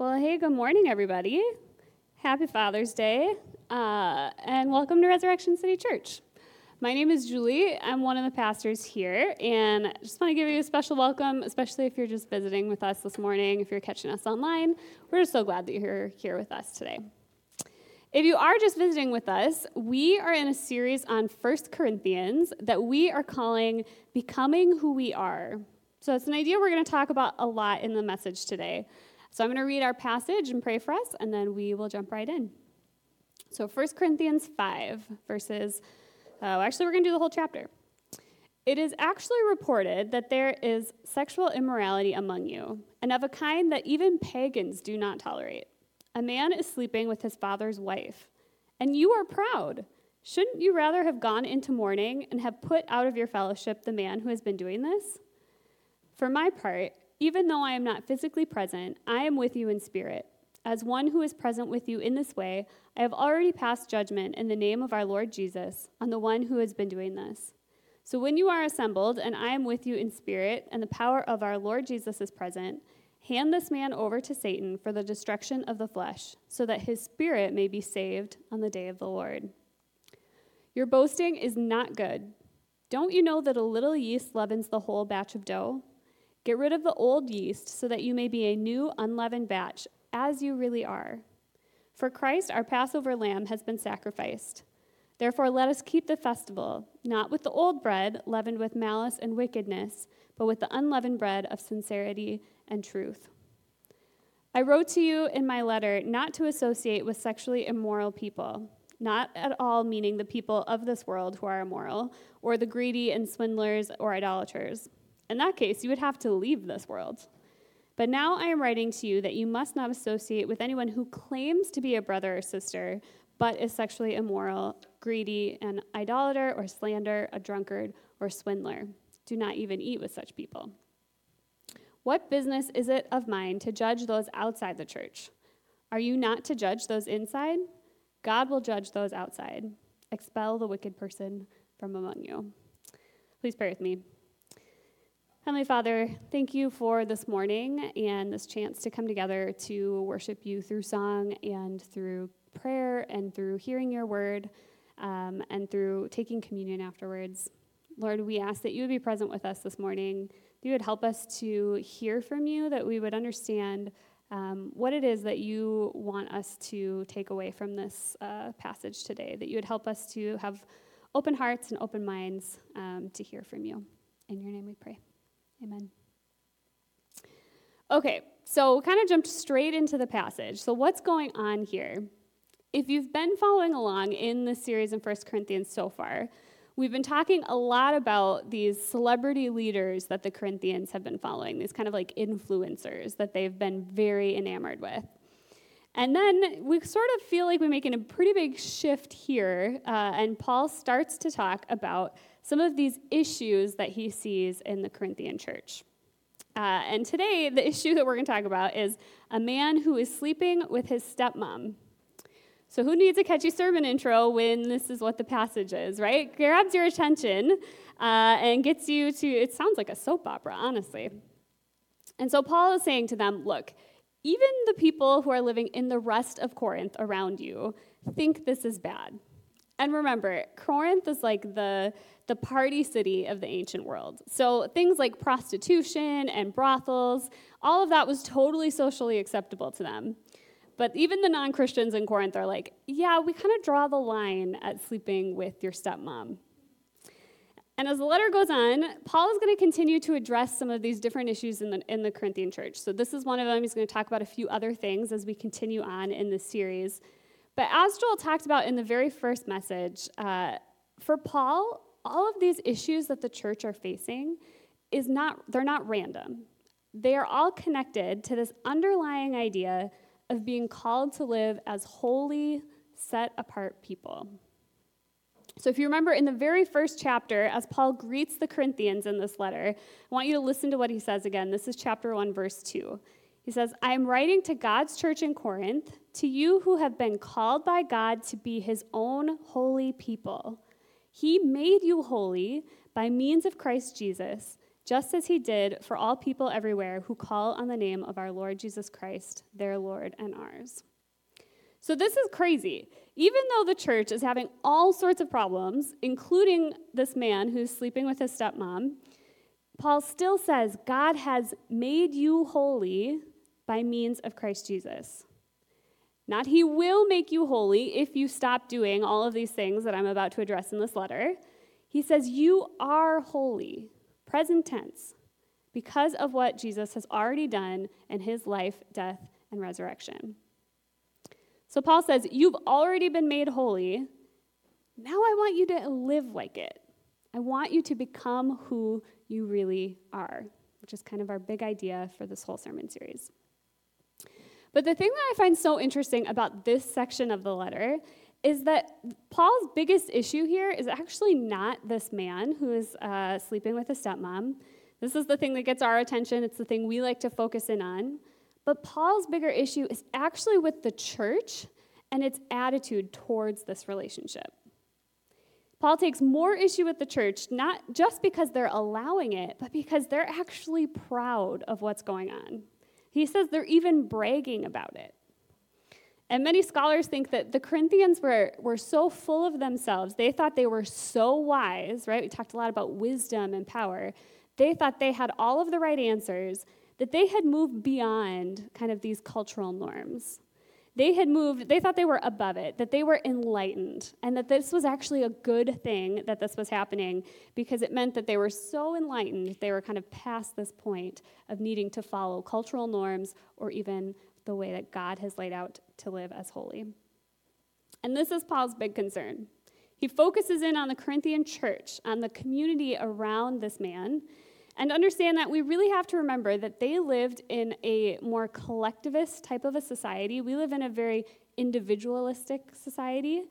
Well, hey, good morning, everybody. Happy Father's Day, uh, and welcome to Resurrection City Church. My name is Julie. I'm one of the pastors here, and I just want to give you a special welcome, especially if you're just visiting with us this morning, if you're catching us online. We're just so glad that you're here with us today. If you are just visiting with us, we are in a series on First Corinthians that we are calling Becoming Who We Are. So it's an idea we're going to talk about a lot in the message today. So I'm going to read our passage and pray for us, and then we will jump right in. So 1 Corinthians 5, verses, uh, actually, we're going to do the whole chapter. It is actually reported that there is sexual immorality among you, and of a kind that even pagans do not tolerate. A man is sleeping with his father's wife, and you are proud. Shouldn't you rather have gone into mourning and have put out of your fellowship the man who has been doing this? For my part, even though I am not physically present, I am with you in spirit. As one who is present with you in this way, I have already passed judgment in the name of our Lord Jesus on the one who has been doing this. So when you are assembled, and I am with you in spirit, and the power of our Lord Jesus is present, hand this man over to Satan for the destruction of the flesh, so that his spirit may be saved on the day of the Lord. Your boasting is not good. Don't you know that a little yeast leavens the whole batch of dough? Get rid of the old yeast so that you may be a new, unleavened batch, as you really are. For Christ, our Passover lamb, has been sacrificed. Therefore, let us keep the festival, not with the old bread, leavened with malice and wickedness, but with the unleavened bread of sincerity and truth. I wrote to you in my letter not to associate with sexually immoral people, not at all meaning the people of this world who are immoral, or the greedy and swindlers or idolaters in that case, you would have to leave this world. But now I am writing to you that you must not associate with anyone who claims to be a brother or sister, but is sexually immoral, greedy, an idolater or slander, a drunkard or swindler. Do not even eat with such people. What business is it of mine to judge those outside the church? Are you not to judge those inside? God will judge those outside. Expel the wicked person from among you. Please pray with me. Heavenly Father, thank you for this morning and this chance to come together to worship you through song and through prayer and through hearing your word um, and through taking communion afterwards. Lord, we ask that you would be present with us this morning, that you would help us to hear from you, that we would understand um, what it is that you want us to take away from this uh, passage today, that you would help us to have open hearts and open minds um, to hear from you. In your name we pray. Amen. Okay, so we kind of jumped straight into the passage. So, what's going on here? If you've been following along in the series in 1 Corinthians so far, we've been talking a lot about these celebrity leaders that the Corinthians have been following, these kind of like influencers that they've been very enamored with. And then we sort of feel like we're making a pretty big shift here, uh, and Paul starts to talk about some of these issues that he sees in the Corinthian church. Uh, and today, the issue that we're going to talk about is a man who is sleeping with his stepmom. So, who needs a catchy sermon intro when this is what the passage is, right? Grabs your attention uh, and gets you to, it sounds like a soap opera, honestly. And so, Paul is saying to them, look, even the people who are living in the rest of Corinth around you think this is bad. And remember, Corinth is like the, the party city of the ancient world. So things like prostitution and brothels, all of that was totally socially acceptable to them. But even the non Christians in Corinth are like, yeah, we kind of draw the line at sleeping with your stepmom. And as the letter goes on, Paul is going to continue to address some of these different issues in the, in the Corinthian church. So, this is one of them. He's going to talk about a few other things as we continue on in this series. But as Joel talked about in the very first message, uh, for Paul, all of these issues that the church are facing is not, they're not random. They are all connected to this underlying idea of being called to live as holy, set apart people. So, if you remember in the very first chapter, as Paul greets the Corinthians in this letter, I want you to listen to what he says again. This is chapter 1, verse 2. He says, I am writing to God's church in Corinth, to you who have been called by God to be his own holy people. He made you holy by means of Christ Jesus, just as he did for all people everywhere who call on the name of our Lord Jesus Christ, their Lord and ours. So, this is crazy. Even though the church is having all sorts of problems, including this man who's sleeping with his stepmom, Paul still says God has made you holy by means of Christ Jesus. Not he will make you holy if you stop doing all of these things that I'm about to address in this letter. He says you are holy, present tense, because of what Jesus has already done in his life, death, and resurrection. So Paul says, You've already been made holy. Now I want you to live like it. I want you to become who you really are, which is kind of our big idea for this whole sermon series. But the thing that I find so interesting about this section of the letter is that Paul's biggest issue here is actually not this man who is uh, sleeping with his stepmom. This is the thing that gets our attention, it's the thing we like to focus in on. But Paul's bigger issue is actually with the church and its attitude towards this relationship. Paul takes more issue with the church, not just because they're allowing it, but because they're actually proud of what's going on. He says they're even bragging about it. And many scholars think that the Corinthians were, were so full of themselves, they thought they were so wise, right? We talked a lot about wisdom and power. They thought they had all of the right answers, that they had moved beyond kind of these cultural norms. They had moved, they thought they were above it, that they were enlightened, and that this was actually a good thing that this was happening because it meant that they were so enlightened, they were kind of past this point of needing to follow cultural norms or even the way that God has laid out to live as holy. And this is Paul's big concern. He focuses in on the Corinthian church, on the community around this man, and understand that we really have to remember that they lived in a more collectivist type of a society. We live in a very individualistic society.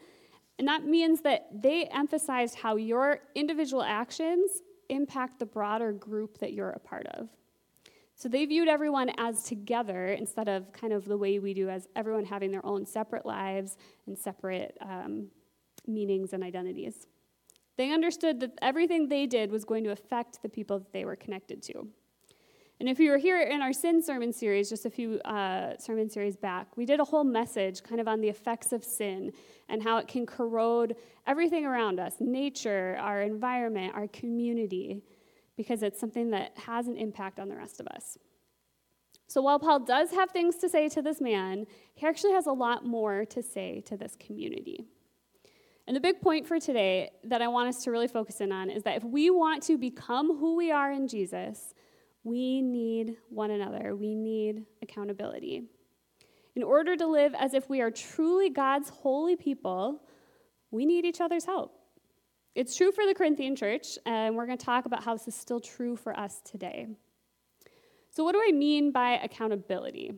And that means that they emphasized how your individual actions impact the broader group that you're a part of. So they viewed everyone as together instead of kind of the way we do as everyone having their own separate lives and separate um, meanings and identities. They understood that everything they did was going to affect the people that they were connected to. And if you were here in our sin sermon series, just a few uh, sermon series back, we did a whole message kind of on the effects of sin and how it can corrode everything around us nature, our environment, our community because it's something that has an impact on the rest of us. So while Paul does have things to say to this man, he actually has a lot more to say to this community. And the big point for today that I want us to really focus in on is that if we want to become who we are in Jesus, we need one another. We need accountability. In order to live as if we are truly God's holy people, we need each other's help. It's true for the Corinthian church, and we're going to talk about how this is still true for us today. So, what do I mean by accountability?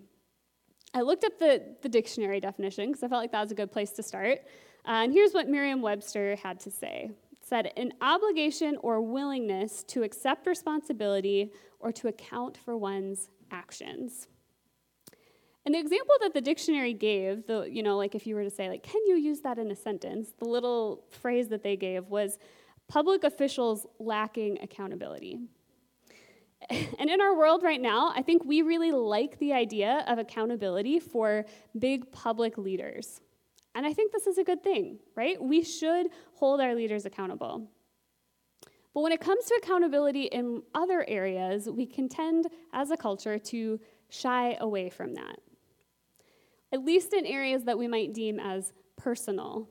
I looked up the, the dictionary definition because I felt like that was a good place to start. Uh, and here's what Merriam Webster had to say it said, an obligation or willingness to accept responsibility or to account for one's actions. And the example that the dictionary gave, the, you know, like if you were to say, like, can you use that in a sentence? The little phrase that they gave was public officials lacking accountability. And in our world right now, I think we really like the idea of accountability for big public leaders. And I think this is a good thing, right? We should hold our leaders accountable. But when it comes to accountability in other areas, we can tend as a culture to shy away from that at least in areas that we might deem as personal.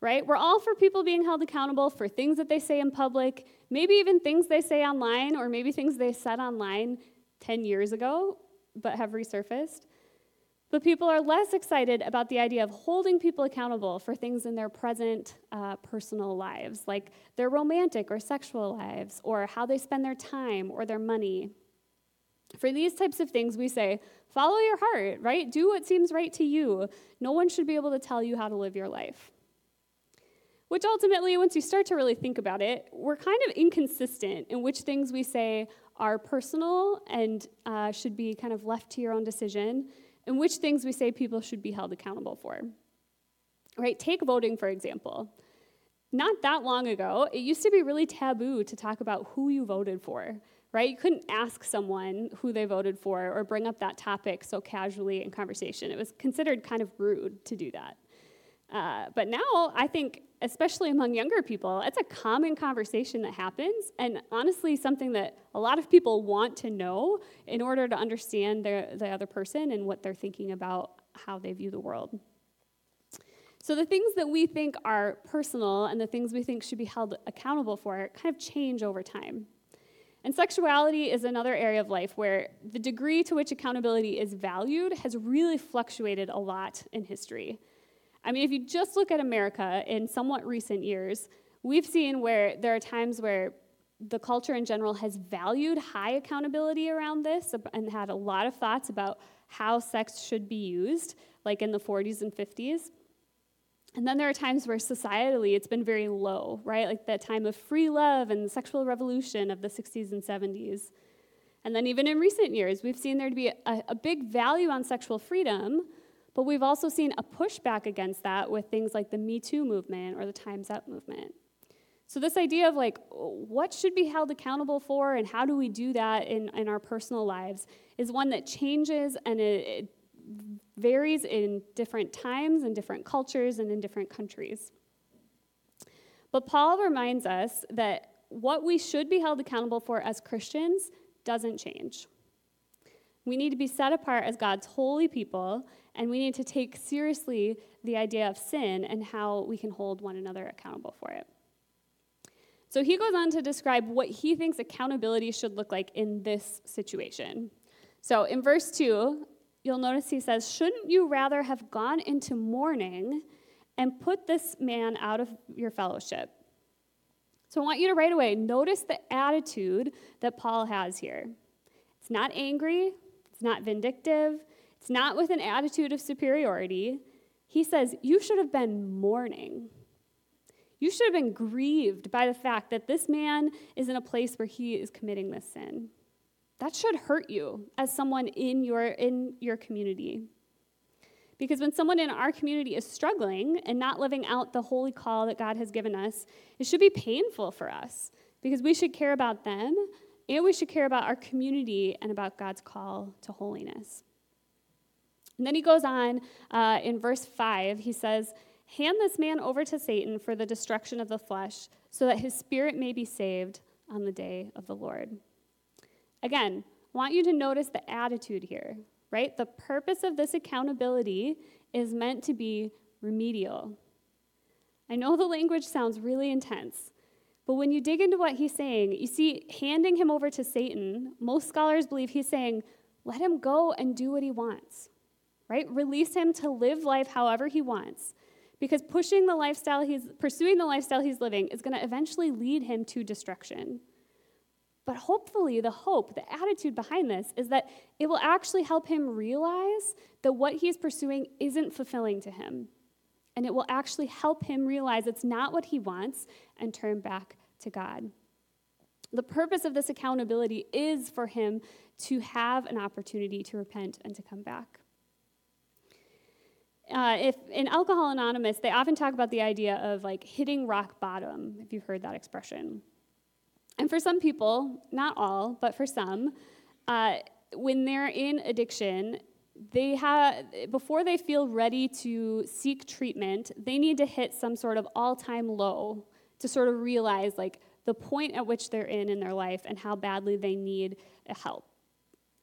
Right? We're all for people being held accountable for things that they say in public, maybe even things they say online, or maybe things they said online 10 years ago but have resurfaced. But people are less excited about the idea of holding people accountable for things in their present uh, personal lives, like their romantic or sexual lives, or how they spend their time or their money. For these types of things, we say, follow your heart, right? Do what seems right to you. No one should be able to tell you how to live your life. Which ultimately, once you start to really think about it, we're kind of inconsistent in which things we say are personal and uh, should be kind of left to your own decision, and which things we say people should be held accountable for. Right? Take voting, for example. not that long ago, it used to be really taboo to talk about who you voted for, right? You couldn't ask someone who they voted for or bring up that topic so casually in conversation. It was considered kind of rude to do that. Uh, but now, I think, especially among younger people, it's a common conversation that happens, and honestly, something that a lot of people want to know in order to understand their, the other person and what they're thinking about how they view the world. So the things that we think are personal and the things we think should be held accountable for kind of change over time. And sexuality is another area of life where the degree to which accountability is valued has really fluctuated a lot in history. I mean, if you just look at America in somewhat recent years, we've seen where there are times where the culture in general has valued high accountability around this and had a lot of thoughts about how sex should be used, like in the 40s and 50s. And then there are times where societally it's been very low, right? Like that time of free love and the sexual revolution of the 60s and 70s. And then even in recent years, we've seen there to be a, a big value on sexual freedom, but we've also seen a pushback against that with things like the Me Too movement or the Time's Up movement. So, this idea of like what should be held accountable for and how do we do that in, in our personal lives is one that changes and it, it varies in different times and different cultures and in different countries. But Paul reminds us that what we should be held accountable for as Christians doesn't change. We need to be set apart as God's holy people, and we need to take seriously the idea of sin and how we can hold one another accountable for it. So he goes on to describe what he thinks accountability should look like in this situation. So in verse 2, you'll notice he says, Shouldn't you rather have gone into mourning and put this man out of your fellowship? So I want you to right away notice the attitude that Paul has here. It's not angry, it's not vindictive, it's not with an attitude of superiority. He says, You should have been mourning. You should have been grieved by the fact that this man is in a place where he is committing this sin. That should hurt you as someone in your, in your community. Because when someone in our community is struggling and not living out the holy call that God has given us, it should be painful for us because we should care about them and we should care about our community and about God's call to holiness. And then he goes on uh, in verse 5, he says, Hand this man over to Satan for the destruction of the flesh, so that his spirit may be saved on the day of the Lord. Again, I want you to notice the attitude here, right? The purpose of this accountability is meant to be remedial. I know the language sounds really intense, but when you dig into what he's saying, you see, handing him over to Satan, most scholars believe he's saying, let him go and do what he wants, right? Release him to live life however he wants. Because pushing the lifestyle he's pursuing the lifestyle he's living is going to eventually lead him to destruction. But hopefully, the hope, the attitude behind this is that it will actually help him realize that what he's pursuing isn't fulfilling to him. And it will actually help him realize it's not what he wants and turn back to God. The purpose of this accountability is for him to have an opportunity to repent and to come back. Uh, if in Alcohol Anonymous, they often talk about the idea of like hitting rock bottom, if you've heard that expression. And for some people, not all, but for some, uh, when they're in addiction, they have before they feel ready to seek treatment, they need to hit some sort of all-time low to sort of realize like the point at which they're in in their life and how badly they need help.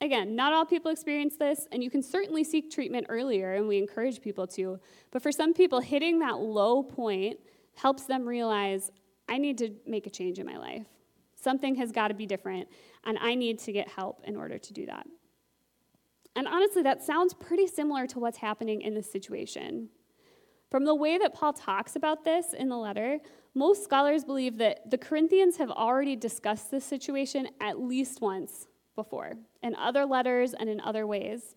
Again, not all people experience this, and you can certainly seek treatment earlier, and we encourage people to. But for some people, hitting that low point helps them realize I need to make a change in my life. Something has got to be different, and I need to get help in order to do that. And honestly, that sounds pretty similar to what's happening in this situation. From the way that Paul talks about this in the letter, most scholars believe that the Corinthians have already discussed this situation at least once before, in other letters and in other ways.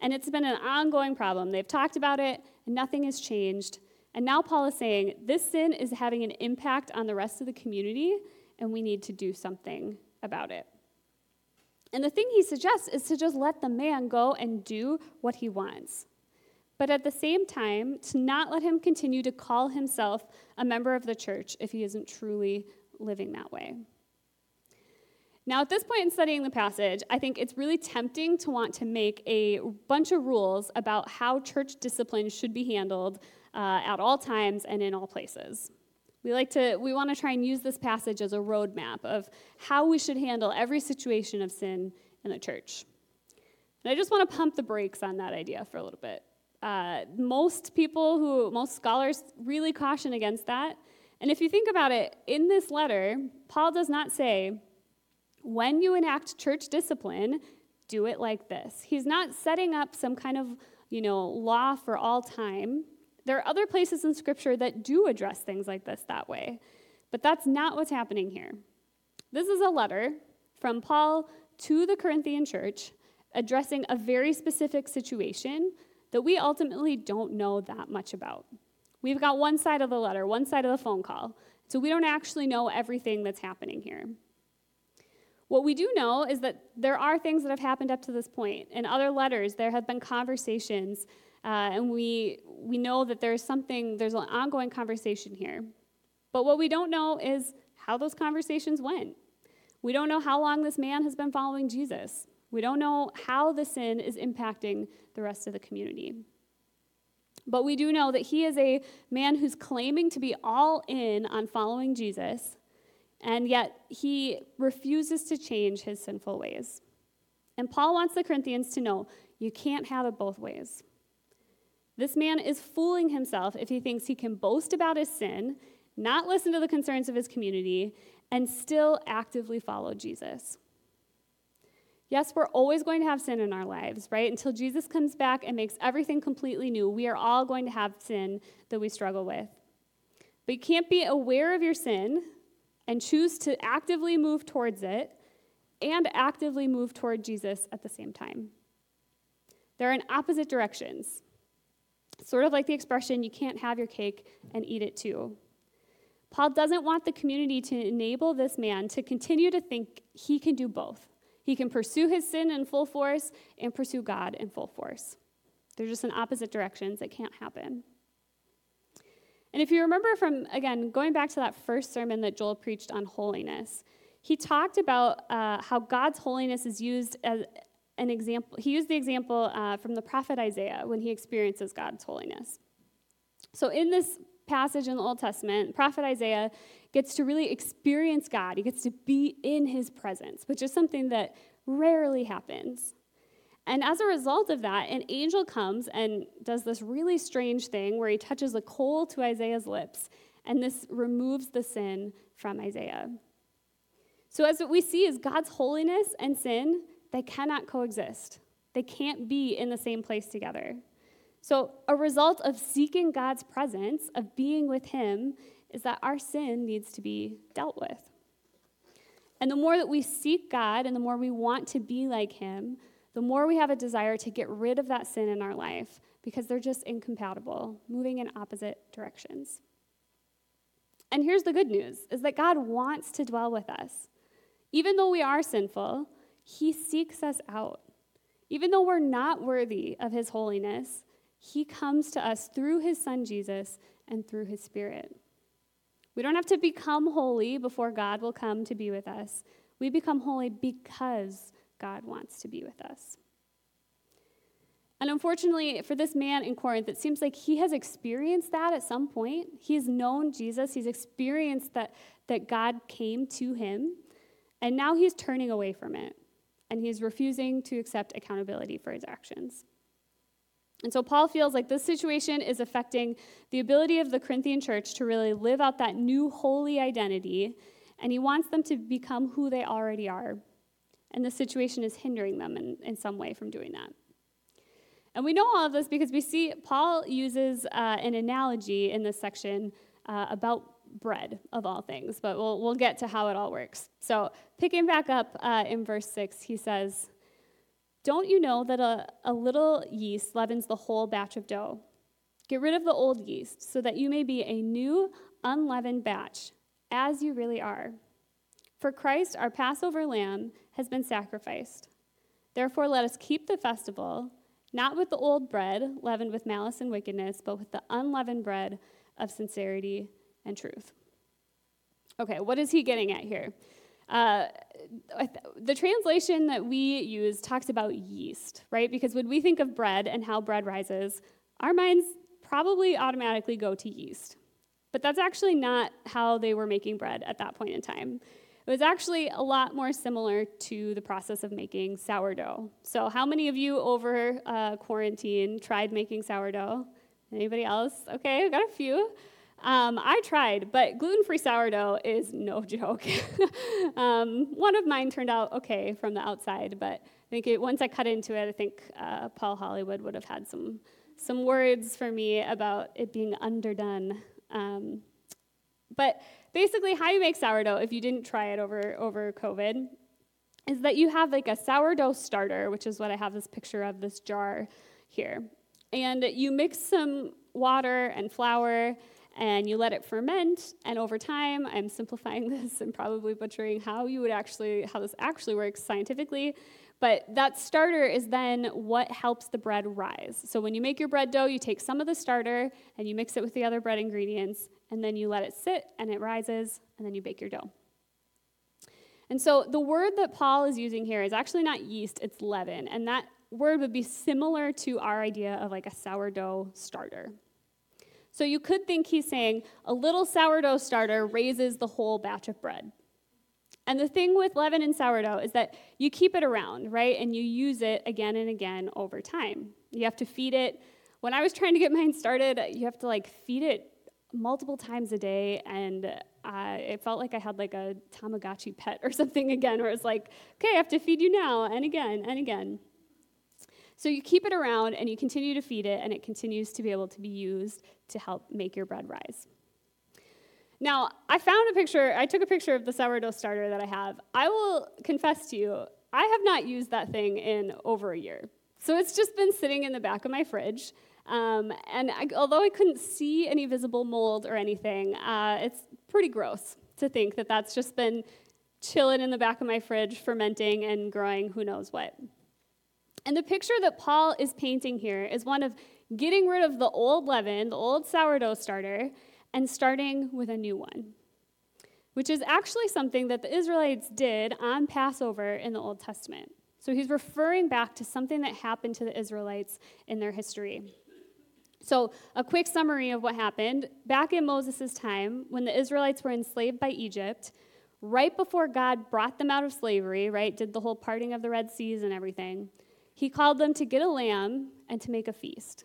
And it's been an ongoing problem. They've talked about it, and nothing has changed. And now Paul is saying this sin is having an impact on the rest of the community, and we need to do something about it. And the thing he suggests is to just let the man go and do what he wants. but at the same time, to not let him continue to call himself a member of the church if he isn't truly living that way. Now, at this point in studying the passage, I think it's really tempting to want to make a bunch of rules about how church discipline should be handled uh, at all times and in all places. We like to, we want to try and use this passage as a roadmap of how we should handle every situation of sin in the church. And I just want to pump the brakes on that idea for a little bit. Uh, most people who, most scholars really caution against that. And if you think about it, in this letter, Paul does not say, when you enact church discipline, do it like this. He's not setting up some kind of, you know, law for all time. There are other places in scripture that do address things like this that way. But that's not what's happening here. This is a letter from Paul to the Corinthian church addressing a very specific situation that we ultimately don't know that much about. We've got one side of the letter, one side of the phone call, so we don't actually know everything that's happening here. What we do know is that there are things that have happened up to this point. In other letters, there have been conversations, uh, and we, we know that there's something, there's an ongoing conversation here. But what we don't know is how those conversations went. We don't know how long this man has been following Jesus. We don't know how the sin is impacting the rest of the community. But we do know that he is a man who's claiming to be all in on following Jesus and yet he refuses to change his sinful ways. And Paul wants the Corinthians to know you can't have it both ways. This man is fooling himself if he thinks he can boast about his sin, not listen to the concerns of his community, and still actively follow Jesus. Yes, we're always going to have sin in our lives, right? Until Jesus comes back and makes everything completely new, we are all going to have sin that we struggle with. But you can't be aware of your sin and choose to actively move towards it and actively move toward Jesus at the same time. They're in opposite directions. Sort of like the expression, you can't have your cake and eat it too. Paul doesn't want the community to enable this man to continue to think he can do both. He can pursue his sin in full force and pursue God in full force. They're just in opposite directions. It can't happen. And if you remember from, again, going back to that first sermon that Joel preached on holiness, he talked about uh, how God's holiness is used as an example. He used the example uh, from the prophet Isaiah when he experiences God's holiness. So in this passage in the Old Testament, prophet Isaiah gets to really experience God. He gets to be in his presence, which is something that rarely happens. And as a result of that, an angel comes and does this really strange thing where he touches a coal to Isaiah's lips, and this removes the sin from Isaiah. So, as what we see is God's holiness and sin, they cannot coexist. They can't be in the same place together. So, a result of seeking God's presence, of being with Him, is that our sin needs to be dealt with. And the more that we seek God and the more we want to be like Him, the more we have a desire to get rid of that sin in our life because they're just incompatible, moving in opposite directions. And here's the good news is that God wants to dwell with us. Even though we are sinful, he seeks us out. Even though we're not worthy of his holiness, he comes to us through his son Jesus and through his spirit. We don't have to become holy before God will come to be with us. We become holy because God wants to be with us. And unfortunately, for this man in Corinth, it seems like he has experienced that at some point. He's known Jesus, he's experienced that, that God came to him, and now he's turning away from it. And he's refusing to accept accountability for his actions. And so Paul feels like this situation is affecting the ability of the Corinthian church to really live out that new holy identity, and he wants them to become who they already are and the situation is hindering them in, in some way from doing that. And we know all of this because we see Paul uses uh, an analogy in this section uh, about bread, of all things, but we'll, we'll get to how it all works. So, picking back up uh, in verse 6, he says, Don't you know that a, a little yeast leavens the whole batch of dough? Get rid of the old yeast so that you may be a new, unleavened batch, as you really are. For Christ, our Passover lamb, has been sacrificed. Therefore, let us keep the festival not with the old bread leavened with malice and wickedness, but with the unleavened bread of sincerity and truth. Okay, what is he getting at here? Uh, the translation that we use talks about yeast, right? Because when we think of bread and how bread rises, our minds probably automatically go to yeast. But that's actually not how they were making bread at that point in time. It was actually a lot more similar to the process of making sourdough. So, how many of you over uh, quarantine tried making sourdough? Anybody else? Okay, I've got a few. Um, I tried, but gluten free sourdough is no joke. um, one of mine turned out okay from the outside, but I think it, once I cut into it, I think uh, Paul Hollywood would have had some, some words for me about it being underdone. Um, but basically, how you make sourdough, if you didn't try it over, over COVID, is that you have like a sourdough starter, which is what I have this picture of this jar here. And you mix some water and flour and you let it ferment and over time i'm simplifying this and probably butchering how you would actually how this actually works scientifically but that starter is then what helps the bread rise. So when you make your bread dough you take some of the starter and you mix it with the other bread ingredients and then you let it sit and it rises and then you bake your dough. And so the word that paul is using here is actually not yeast it's leaven. And that word would be similar to our idea of like a sourdough starter. So you could think he's saying a little sourdough starter raises the whole batch of bread. And the thing with leaven and sourdough is that you keep it around, right? And you use it again and again over time. You have to feed it. When I was trying to get mine started, you have to like feed it multiple times a day and uh, it felt like I had like a Tamagotchi pet or something again, where it's like, okay, I have to feed you now and again and again. So you keep it around and you continue to feed it, and it continues to be able to be used to help make your bread rise. Now, I found a picture, I took a picture of the sourdough starter that I have. I will confess to you, I have not used that thing in over a year. So it's just been sitting in the back of my fridge. Um, and I, although I couldn't see any visible mold or anything, uh, it's pretty gross to think that that's just been chilling in the back of my fridge, fermenting and growing who knows what. And the picture that Paul is painting here is one of getting rid of the old leaven, the old sourdough starter, and starting with a new one, which is actually something that the Israelites did on Passover in the Old Testament. So he's referring back to something that happened to the Israelites in their history. So, a quick summary of what happened. Back in Moses' time, when the Israelites were enslaved by Egypt, right before God brought them out of slavery, right, did the whole parting of the Red Seas and everything, he called them to get a lamb and to make a feast,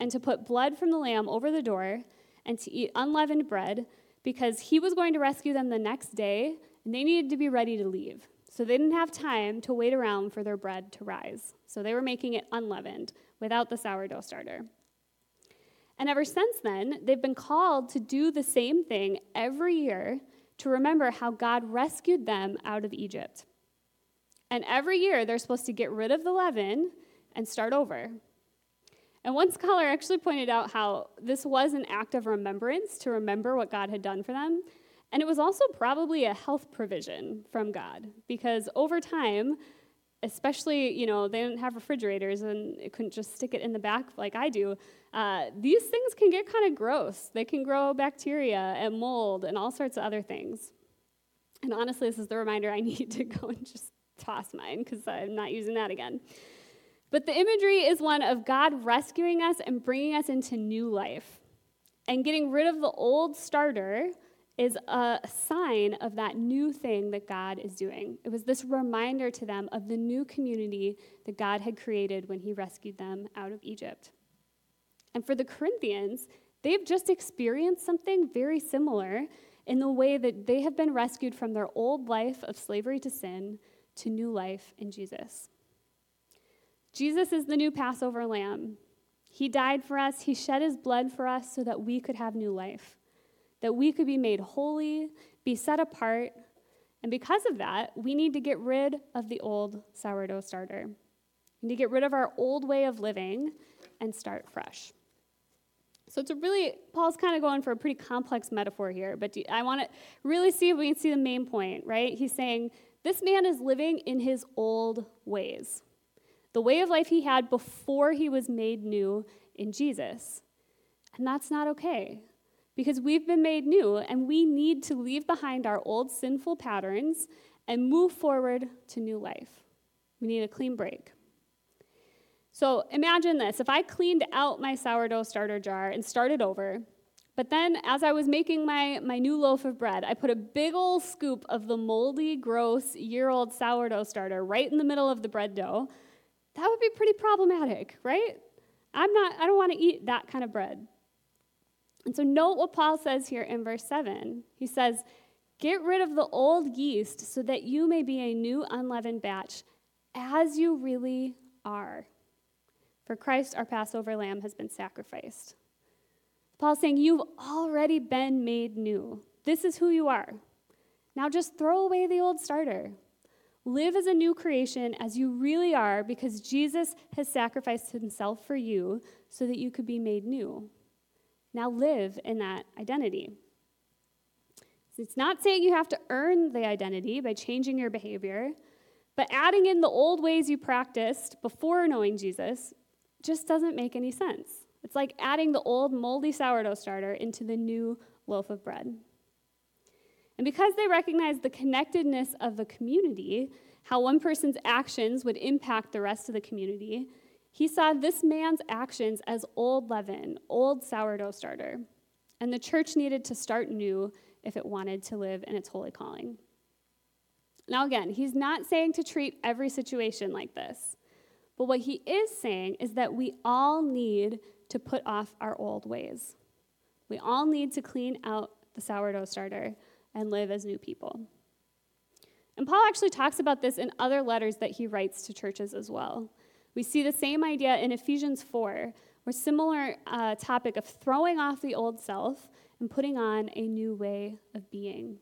and to put blood from the lamb over the door, and to eat unleavened bread, because he was going to rescue them the next day, and they needed to be ready to leave. So they didn't have time to wait around for their bread to rise. So they were making it unleavened without the sourdough starter. And ever since then, they've been called to do the same thing every year to remember how God rescued them out of Egypt. And every year, they're supposed to get rid of the leaven and start over. And one scholar actually pointed out how this was an act of remembrance to remember what God had done for them. And it was also probably a health provision from God because over time, especially, you know, they didn't have refrigerators and it couldn't just stick it in the back like I do. Uh, these things can get kind of gross. They can grow bacteria and mold and all sorts of other things. And honestly, this is the reminder I need to go and just toss mine because I'm not using that again. But the imagery is one of God rescuing us and bringing us into new life. And getting rid of the old starter is a sign of that new thing that God is doing. It was this reminder to them of the new community that God had created when He rescued them out of Egypt. And for the Corinthians, they've just experienced something very similar in the way that they have been rescued from their old life of slavery to sin to new life in Jesus. Jesus is the new Passover lamb. He died for us, He shed His blood for us so that we could have new life, that we could be made holy, be set apart. And because of that, we need to get rid of the old sourdough starter. We need to get rid of our old way of living and start fresh. So it's a really, Paul's kind of going for a pretty complex metaphor here, but I want to really see if we can see the main point, right? He's saying this man is living in his old ways. The way of life he had before he was made new in Jesus. And that's not okay because we've been made new and we need to leave behind our old sinful patterns and move forward to new life. We need a clean break. So imagine this if I cleaned out my sourdough starter jar and started over, but then as I was making my, my new loaf of bread, I put a big old scoop of the moldy, gross, year old sourdough starter right in the middle of the bread dough. That would be pretty problematic, right? I'm not, I don't want to eat that kind of bread. And so note what Paul says here in verse 7. He says, Get rid of the old yeast so that you may be a new unleavened batch, as you really are. For Christ, our Passover lamb, has been sacrificed. Paul's saying, You've already been made new. This is who you are. Now just throw away the old starter. Live as a new creation as you really are because Jesus has sacrificed himself for you so that you could be made new. Now live in that identity. It's not saying you have to earn the identity by changing your behavior, but adding in the old ways you practiced before knowing Jesus just doesn't make any sense. It's like adding the old moldy sourdough starter into the new loaf of bread. And because they recognized the connectedness of the community, how one person's actions would impact the rest of the community, he saw this man's actions as old leaven, old sourdough starter. And the church needed to start new if it wanted to live in its holy calling. Now, again, he's not saying to treat every situation like this. But what he is saying is that we all need to put off our old ways. We all need to clean out the sourdough starter and live as new people. And Paul actually talks about this in other letters that he writes to churches as well. We see the same idea in Ephesians 4, where similar uh, topic of throwing off the old self and putting on a new way of being.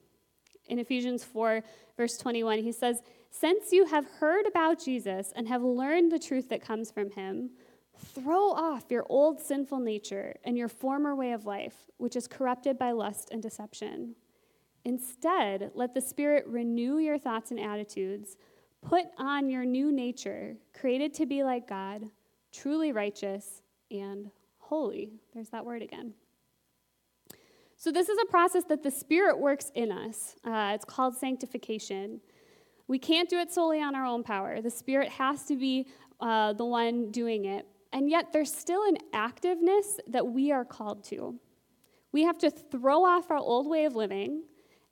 In Ephesians 4, verse 21, he says, since you have heard about Jesus and have learned the truth that comes from him, throw off your old sinful nature and your former way of life, which is corrupted by lust and deception. Instead, let the Spirit renew your thoughts and attitudes. Put on your new nature, created to be like God, truly righteous and holy. There's that word again. So, this is a process that the Spirit works in us. Uh, it's called sanctification. We can't do it solely on our own power. The Spirit has to be uh, the one doing it. And yet, there's still an activeness that we are called to. We have to throw off our old way of living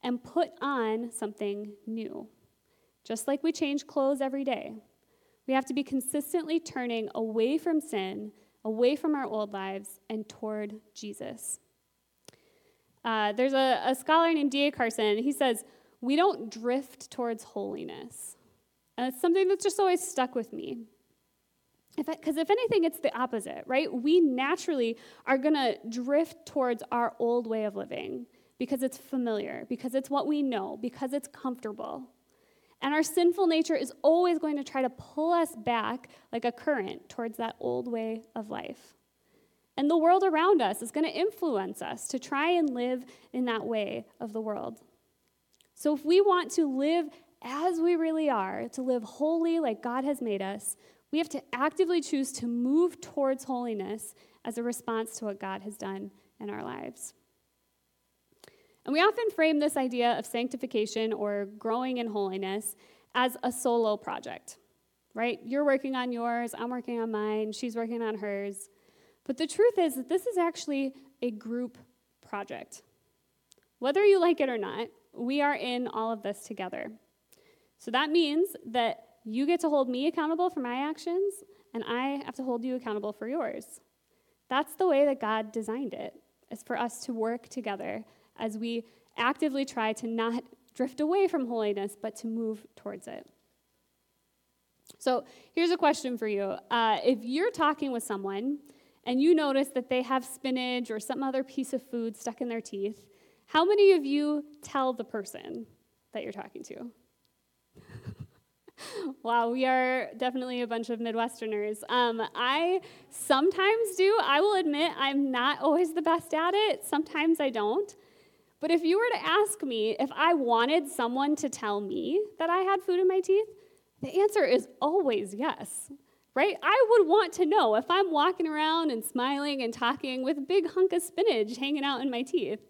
and put on something new. Just like we change clothes every day, we have to be consistently turning away from sin, away from our old lives, and toward Jesus. Uh, there's a, a scholar named D.A. Carson, he says, we don't drift towards holiness. And it's something that's just always stuck with me. Because if, if anything, it's the opposite, right? We naturally are going to drift towards our old way of living because it's familiar, because it's what we know, because it's comfortable. And our sinful nature is always going to try to pull us back like a current towards that old way of life. And the world around us is going to influence us to try and live in that way of the world. So if we want to live as we really are, to live holy like God has made us, we have to actively choose to move towards holiness as a response to what God has done in our lives. And we often frame this idea of sanctification or growing in holiness as a solo project, right? You're working on yours, I'm working on mine, she's working on hers. But the truth is that this is actually a group project. Whether you like it or not, we are in all of this together. So that means that you get to hold me accountable for my actions, and I have to hold you accountable for yours. That's the way that God designed it, is for us to work together as we actively try to not drift away from holiness, but to move towards it. So here's a question for you. Uh, if you're talking with someone and you notice that they have spinach or some other piece of food stuck in their teeth, how many of you tell the person that you're talking to? wow, we are definitely a bunch of Midwesterners. Um, I sometimes do. I will admit I'm not always the best at it. Sometimes I don't. But if you were to ask me if I wanted someone to tell me that I had food in my teeth, the answer is always yes. right? I would want to know if I'm walking around and smiling and talking with a big hunk of spinach hanging out in my teeth.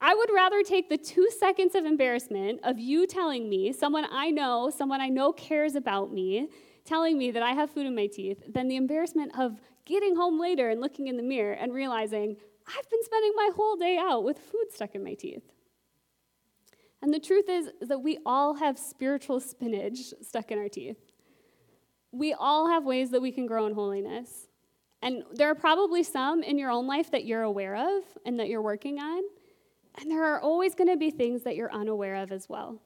I would rather take the two seconds of embarrassment of you telling me, someone I know, someone I know cares about me, telling me that I have food in my teeth, than the embarrassment of getting home later and looking in the mirror and realizing I've been spending my whole day out with food stuck in my teeth. And the truth is, that we all have spiritual spinach stuck in our teeth. We all have ways that we can grow in holiness. And there are probably some in your own life that you're aware of and that you're working on. And there are always going to be things that you're unaware of as well.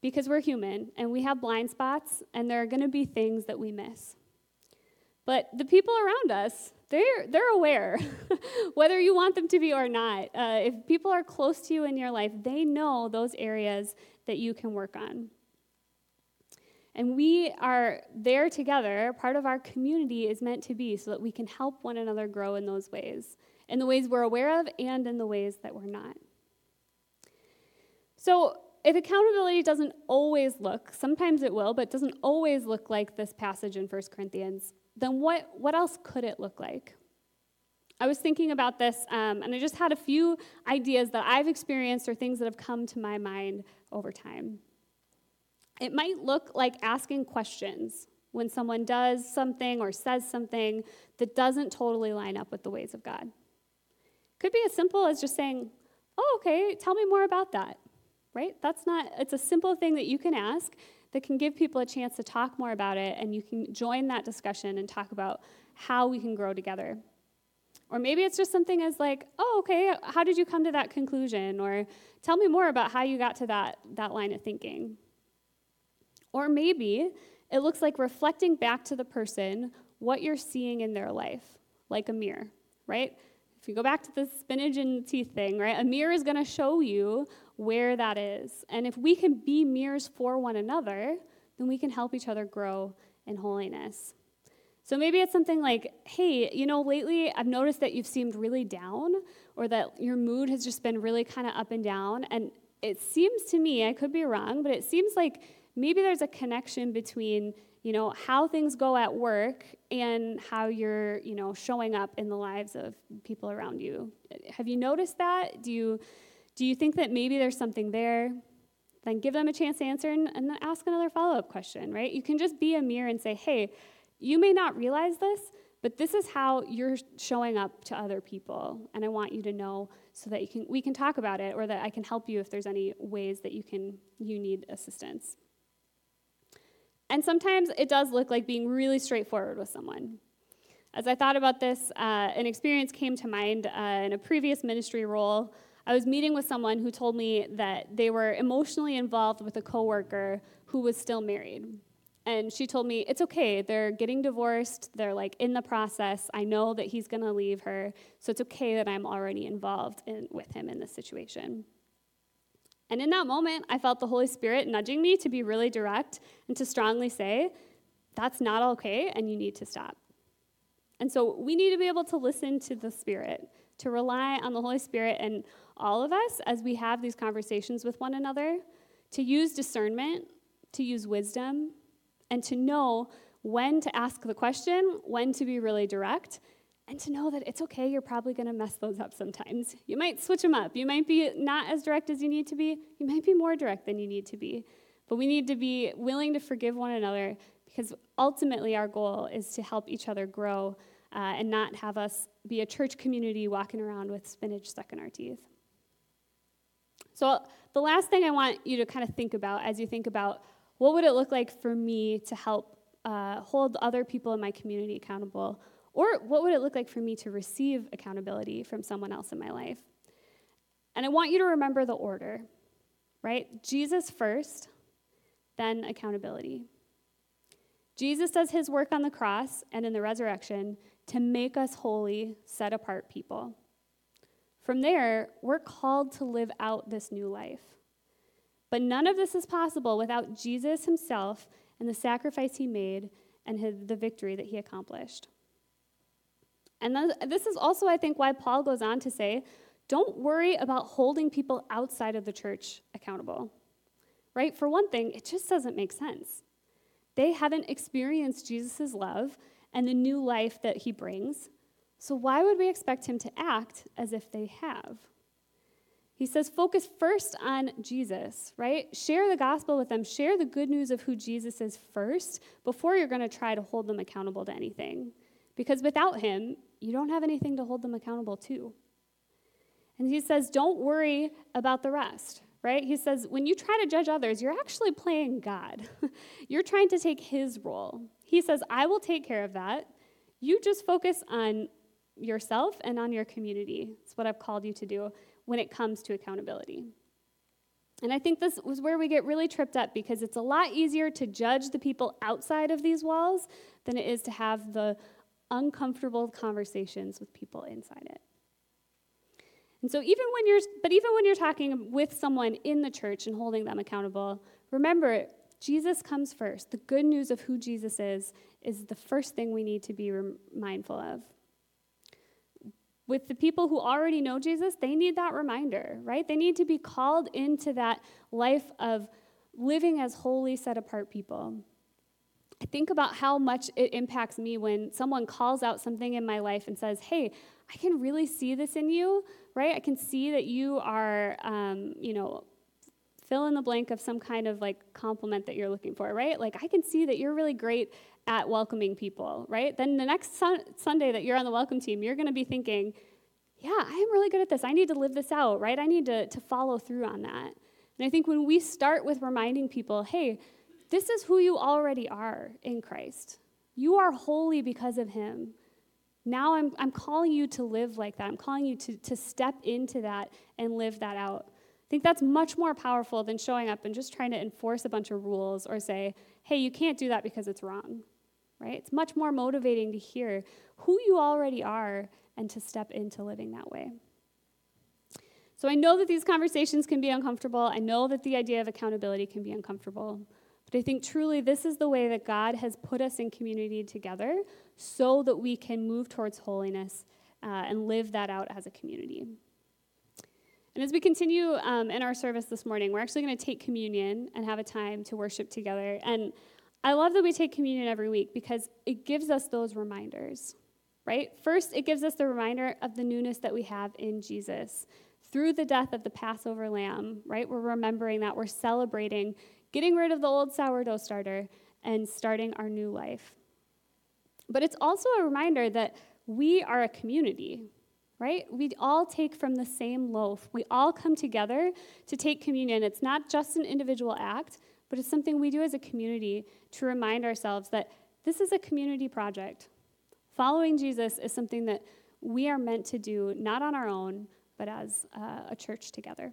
Because we're human and we have blind spots, and there are going to be things that we miss. But the people around us, they're, they're aware, whether you want them to be or not. Uh, if people are close to you in your life, they know those areas that you can work on. And we are there together. Part of our community is meant to be so that we can help one another grow in those ways, in the ways we're aware of and in the ways that we're not. So, if accountability doesn't always look, sometimes it will, but doesn't always look like this passage in 1 Corinthians, then what, what else could it look like? I was thinking about this, um, and I just had a few ideas that I've experienced or things that have come to my mind over time. It might look like asking questions when someone does something or says something that doesn't totally line up with the ways of God. Could be as simple as just saying, Oh, okay, tell me more about that right? That's not, it's a simple thing that you can ask that can give people a chance to talk more about it, and you can join that discussion and talk about how we can grow together. Or maybe it's just something as like, oh, okay, how did you come to that conclusion? Or tell me more about how you got to that, that line of thinking. Or maybe it looks like reflecting back to the person what you're seeing in their life, like a mirror, right? If you go back to the spinach and teeth thing, right? A mirror is going to show you where that is. And if we can be mirrors for one another, then we can help each other grow in holiness. So maybe it's something like, hey, you know, lately I've noticed that you've seemed really down or that your mood has just been really kind of up and down. And it seems to me, I could be wrong, but it seems like maybe there's a connection between you know how things go at work and how you're you know showing up in the lives of people around you have you noticed that do you do you think that maybe there's something there then give them a chance to answer and, and ask another follow-up question right you can just be a mirror and say hey you may not realize this but this is how you're showing up to other people and i want you to know so that you can we can talk about it or that i can help you if there's any ways that you can you need assistance and sometimes it does look like being really straightforward with someone. As I thought about this, uh, an experience came to mind uh, in a previous ministry role. I was meeting with someone who told me that they were emotionally involved with a coworker who was still married. And she told me, it's okay, they're getting divorced, they're like in the process. I know that he's gonna leave her, so it's okay that I'm already involved in, with him in this situation. And in that moment, I felt the Holy Spirit nudging me to be really direct and to strongly say, that's not okay, and you need to stop. And so we need to be able to listen to the Spirit, to rely on the Holy Spirit and all of us as we have these conversations with one another, to use discernment, to use wisdom, and to know when to ask the question, when to be really direct, and to know that it's okay, you're probably to mess those up sometimes. You might switch them up. You might be not as direct as you need to be. You might be more direct than you need to be. But we need to be willing to forgive one another because ultimately our goal is to help each other grow uh, and not have us be a church community walking around with spinach stuck in our teeth. So, the last thing I want you to kind of think about as you think about what would it look like for me to help uh, hold other people in my community accountable or what would it look like for me to receive accountability from someone else in my life? And I want you to remember the order, right? Jesus first, then accountability. Jesus does his work on the cross and in the resurrection to make us holy, set apart people. From there, we're called to live out this new life. But none of this is possible without Jesus himself and the sacrifice he made and his, the victory that he accomplished. And this is also, I think, why Paul goes on to say, don't worry about holding people outside of the church accountable. Right? For one thing, it just doesn't make sense. They haven't experienced Jesus' love and the new life that he brings. So, why would we expect him to act as if they have? He says, focus first on Jesus, right? Share the gospel with them. Share the good news of who Jesus is first before you're going to try to hold them accountable to anything. Because without him, you don't have anything to hold them accountable to. And he says, don't worry about the rest, right? He says, when you try to judge others, you're actually playing God. you're trying to take his role. He says, I will take care of that. You just focus on yourself and on your community. It's what I've called you to do when it comes to accountability. And I think this was where we get really tripped up because it's a lot easier to judge the people outside of these walls than it is to have the uncomfortable conversations with people inside it. And so even when you're but even when you're talking with someone in the church and holding them accountable, remember Jesus comes first. The good news of who Jesus is is the first thing we need to be mindful of with the people who already know Jesus, they need that reminder, right? They need to be called into that life of living as holy, set apart people. I think about how much it impacts me when someone calls out something in my life and says, Hey, I can really see this in you, right? I can see that you are, um, you know, fill in the blank of some kind of like compliment that you're looking for, right? Like, I can see that you're really great at welcoming people, right? Then the next sun- Sunday that you're on the welcome team, you're going to be thinking, yeah, I'm really good at this. I need to live this out, right? I need to, to follow through on that. And I think when we start with reminding people, hey, this is who you already are in Christ, you are holy because of Him. Now I'm, I'm calling you to live like that. I'm calling you to, to step into that and live that out. I think that's much more powerful than showing up and just trying to enforce a bunch of rules or say, hey, you can't do that because it's wrong right? It's much more motivating to hear who you already are and to step into living that way. So I know that these conversations can be uncomfortable. I know that the idea of accountability can be uncomfortable. But I think truly this is the way that God has put us in community together so that we can move towards holiness uh, and live that out as a community. And as we continue um, in our service this morning, we're actually going to take communion and have a time to worship together. And I love that we take communion every week because it gives us those reminders, right? First, it gives us the reminder of the newness that we have in Jesus. Through the death of the Passover lamb, right? We're remembering that. We're celebrating getting rid of the old sourdough starter and starting our new life. But it's also a reminder that we are a community, right? We all take from the same loaf. We all come together to take communion. It's not just an individual act, but it's something we do as a community to remind ourselves that this is a community project. Following Jesus is something that we are meant to do, not on our own, but as uh, a church together.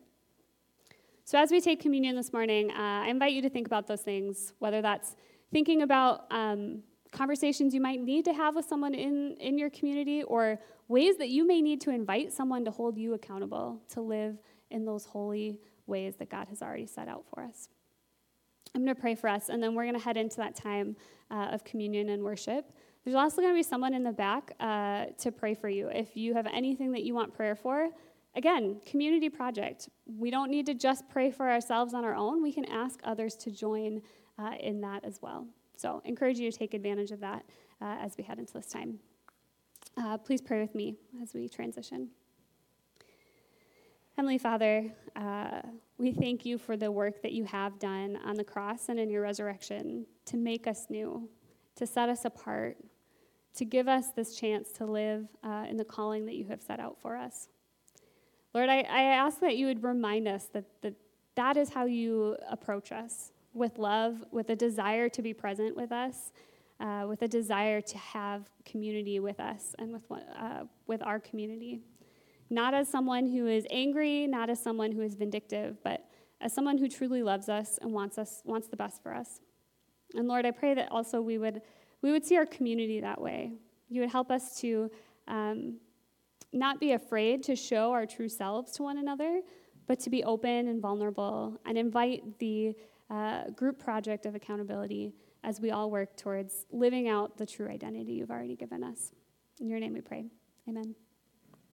So, as we take communion this morning, uh, I invite you to think about those things, whether that's thinking about um, conversations you might need to have with someone in, in your community or ways that you may need to invite someone to hold you accountable to live in those holy ways that God has already set out for us. I'm going to pray for us, and then we're going to head into that time uh, of communion and worship. There's also going to be someone in the back uh, to pray for you. If you have anything that you want prayer for, again, community project. We don't need to just pray for ourselves on our own. We can ask others to join uh, in that as well. So, encourage you to take advantage of that uh, as we head into this time. Uh, please pray with me as we transition. Heavenly Father, uh, we thank you for the work that you have done on the cross and in your resurrection to make us new, to set us apart, to give us this chance to live uh, in the calling that you have set out for us. Lord, I, I ask that you would remind us that, that that is how you approach us with love, with a desire to be present with us, uh, with a desire to have community with us and with, uh, with our community not as someone who is angry, not as someone who is vindictive, but as someone who truly loves us and wants us wants the best for us. And Lord, I pray that also we would we would see our community that way. You would help us to um, not be afraid to show our true selves to one another, but to be open and vulnerable and invite the uh, group project of accountability as we all work towards living out the true identity you've already given us. In your name we pray. Amen.